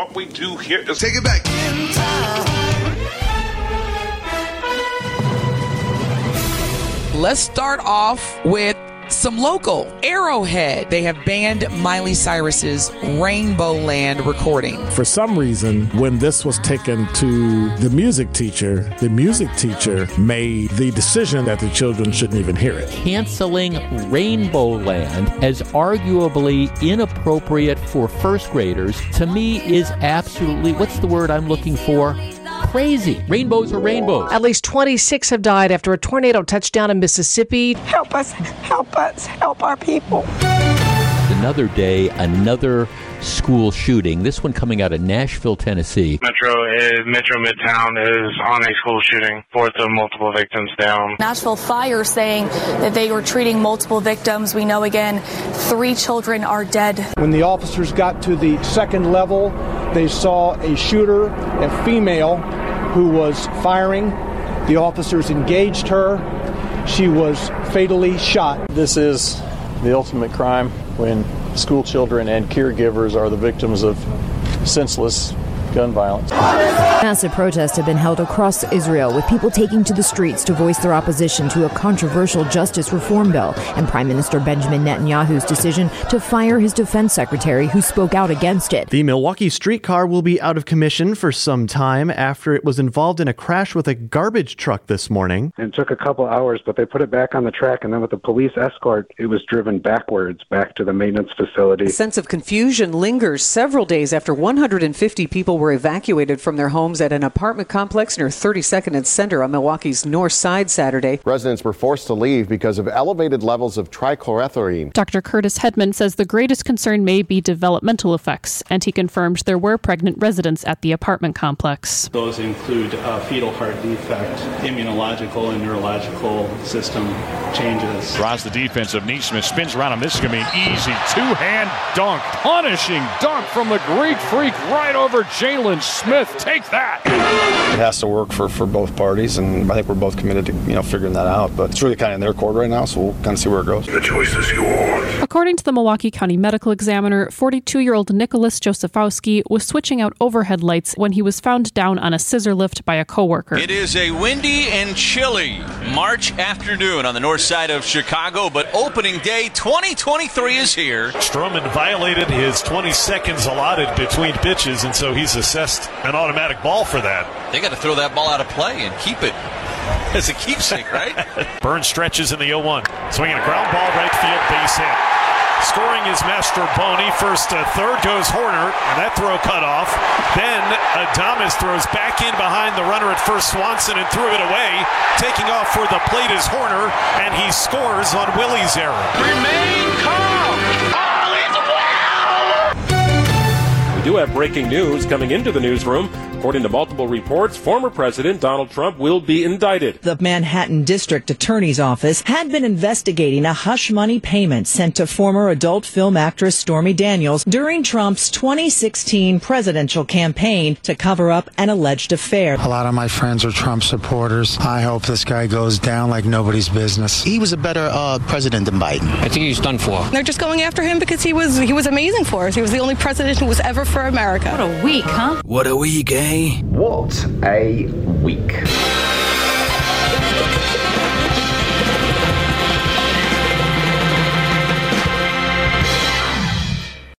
What we do here is take it back. Let's start off with some local Arrowhead. They have banned Miley Cyrus's Rainbow Land recording. For some reason, when this was taken to the music teacher, the music teacher made the decision that the children shouldn't even hear it. Canceling Rainbow Land as arguably inappropriate for first graders to me is absolutely what's the word I'm looking for? Crazy. Rainbows are rainbows. At least 26 have died after a tornado touched down in Mississippi. Help us, help us, help our people. Another day, another school shooting. This one coming out of Nashville, Tennessee. Metro is, Metro Midtown is on a school shooting. Fourth of multiple victims down. Nashville Fire saying that they were treating multiple victims. We know again, three children are dead. When the officers got to the second level, they saw a shooter, a female, who was firing. The officers engaged her. She was fatally shot. This is the ultimate crime when school children and caregivers are the victims of senseless gun violence. Massive protests have been held across Israel with people taking to the streets to voice their opposition to a controversial justice reform bill and Prime Minister Benjamin Netanyahu's decision to fire his defense secretary who spoke out against it. The Milwaukee streetcar will be out of commission for some time after it was involved in a crash with a garbage truck this morning. It took a couple hours, but they put it back on the track and then with the police escort, it was driven backwards back to the maintenance facility. A sense of confusion lingers several days after 150 people were evacuated from their homes at an apartment complex near 32nd and Center on Milwaukee's north side Saturday. Residents were forced to leave because of elevated levels of trichloroethylene. Dr. Curtis Hedman says the greatest concern may be developmental effects, and he confirmed there were pregnant residents at the apartment complex. Those include uh, fetal heart defect, immunological and neurological system changes. Draws the defense of Nesmith, spins around him. This is going to be an easy two-hand dunk, punishing dunk from the Greek freak right over James Jalen Smith. Take that. It has to work for, for both parties, and I think we're both committed to you know figuring that out. But it's really kind of in their court right now, so we'll kind of see where it goes. The choice is yours. According to the Milwaukee County Medical Examiner, 42-year-old Nicholas Josefowski was switching out overhead lights when he was found down on a scissor lift by a coworker. It is a windy and chilly March afternoon on the north side of Chicago, but opening day 2023 is here. Stroman violated his 20 seconds allotted between pitches, and so he's assessed an automatic ball for that. They got to throw that ball out of play and keep it as a keepsake, right? Burnes stretches in the 0 1. Swinging a ground ball, right field, base hit. Scoring is Master Boney. First to third goes Hoerner, and that throw cut off. Then Adames throws back in behind the runner at first Swanson and threw it away. Taking off for the plate is Hoerner, and he scores on Willy's error. Remain calm. We do have breaking news coming into the newsroom. According to multiple reports, former President Donald Trump will be indicted. The Manhattan District Attorney's Office had been investigating a hush money payment sent to former adult film actress Stormy Daniels during Trump's 2016 presidential campaign to cover up an alleged affair. A lot of my friends are Trump supporters. I hope this guy goes down like nobody's business. He was a better uh, president than Biden. I think he's done for. They're just going after him because he was he was amazing for us. He was the only president who was ever for America. What a week, huh? What a week, eh? What a week.